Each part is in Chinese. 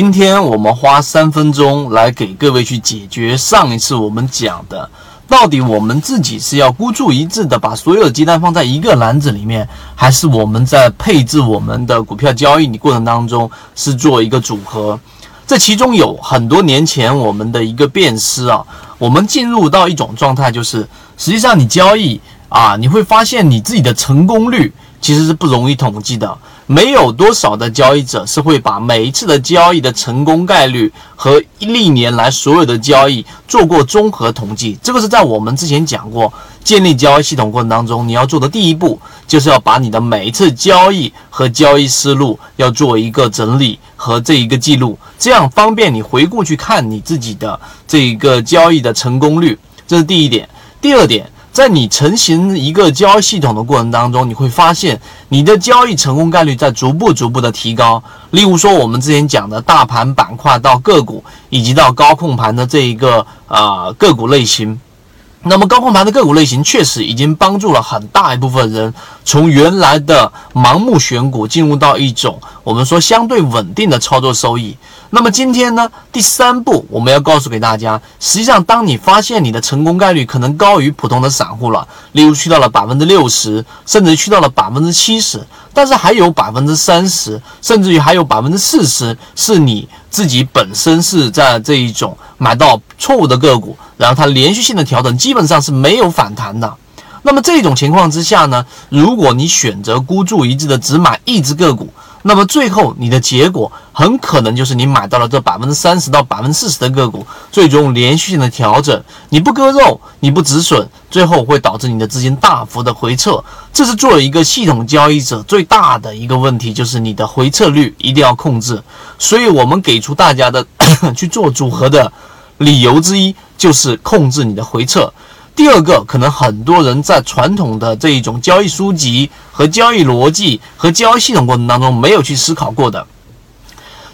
今天我们花三分钟来给各位去解决上一次我们讲的，到底我们自己是要孤注一掷的把所有的鸡蛋放在一个篮子里面，还是我们在配置我们的股票交易过程当中是做一个组合？这其中有很多年前我们的一个辨识啊，我们进入到一种状态，就是实际上你交易啊，你会发现你自己的成功率其实是不容易统计的。没有多少的交易者是会把每一次的交易的成功概率和历年来所有的交易做过综合统计。这个是在我们之前讲过，建立交易系统过程当中，你要做的第一步就是要把你的每一次交易和交易思路要做一个整理和这一个记录，这样方便你回顾去看你自己的这一个交易的成功率。这是第一点。第二点。在你成型一个交易系统的过程当中，你会发现你的交易成功概率在逐步逐步的提高。例如说，我们之前讲的大盘板块到个股，以及到高控盘的这一个呃个股类型。那么高控盘的个股类型确实已经帮助了很大一部分人从原来的盲目选股进入到一种我们说相对稳定的操作收益。那么今天呢，第三步我们要告诉给大家，实际上当你发现你的成功概率可能高于普通的散户了，例如去到了百分之六十，甚至去到了百分之七十，但是还有百分之三十，甚至于还有百分之四十是你自己本身是在这一种买到错误的个股。然后它连续性的调整基本上是没有反弹的。那么这种情况之下呢，如果你选择孤注一掷的只买一只个股，那么最后你的结果很可能就是你买到了这百分之三十到百分之四十的个股，最终连续性的调整，你不割肉，你不止损，最后会导致你的资金大幅的回撤。这是作为一个系统交易者最大的一个问题，就是你的回撤率一定要控制。所以我们给出大家的 去做组合的理由之一。就是控制你的回撤。第二个，可能很多人在传统的这一种交易书籍和交易逻辑和交易系统过程当中没有去思考过的，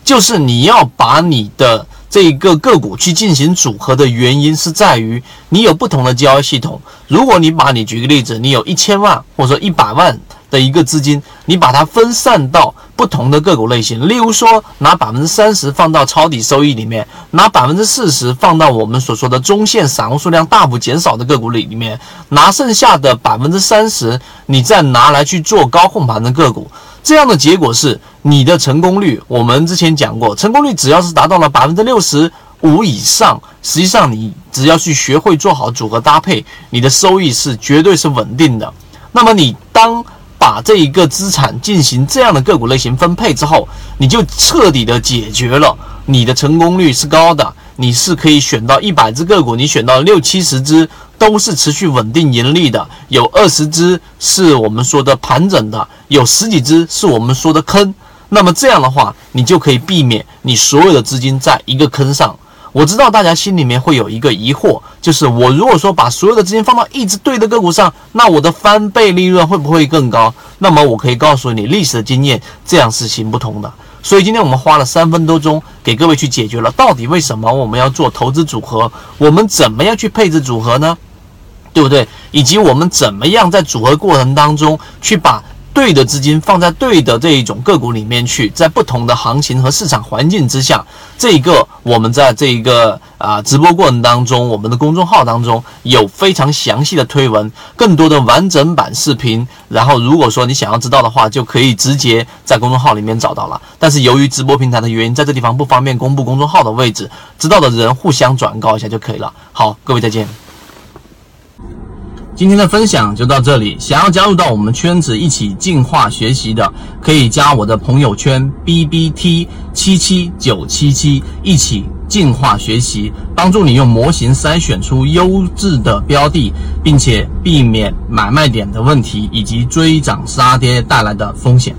就是你要把你的这一个个股去进行组合的原因是在于你有不同的交易系统。如果你把你举个例子，你有一千万或者说一百万。的一个资金，你把它分散到不同的个股类型，例如说拿百分之三十放到抄底收益里面，拿百分之四十放到我们所说的中线散户数量大幅减少的个股里里面，拿剩下的百分之三十，你再拿来去做高控盘的个股，这样的结果是你的成功率，我们之前讲过，成功率只要是达到了百分之六十五以上，实际上你只要去学会做好组合搭配，你的收益是绝对是稳定的。那么你当把这一个资产进行这样的个股类型分配之后，你就彻底的解决了你的成功率是高的。你是可以选到一百只个股，你选到六七十只都是持续稳定盈利的，有二十只是我们说的盘整的，有十几只是我们说的坑。那么这样的话，你就可以避免你所有的资金在一个坑上。我知道大家心里面会有一个疑惑，就是我如果说把所有的资金放到一直对的个股上，那我的翻倍利润会不会更高？那么我可以告诉你，历史的经验这样是行不通的。所以今天我们花了三分多钟给各位去解决了，到底为什么我们要做投资组合？我们怎么样去配置组合呢？对不对？以及我们怎么样在组合过程当中去把。对的资金放在对的这一种个股里面去，在不同的行情和市场环境之下，这一个我们在这一个啊直播过程当中，我们的公众号当中有非常详细的推文，更多的完整版视频。然后如果说你想要知道的话，就可以直接在公众号里面找到了。但是由于直播平台的原因，在这地方不方便公布公众号的位置，知道的人互相转告一下就可以了。好，各位再见。今天的分享就到这里。想要加入到我们圈子一起进化学习的，可以加我的朋友圈 B B T 七七九七七，一起进化学习，帮助你用模型筛选出优质的标的，并且避免买卖点的问题以及追涨杀跌带来的风险。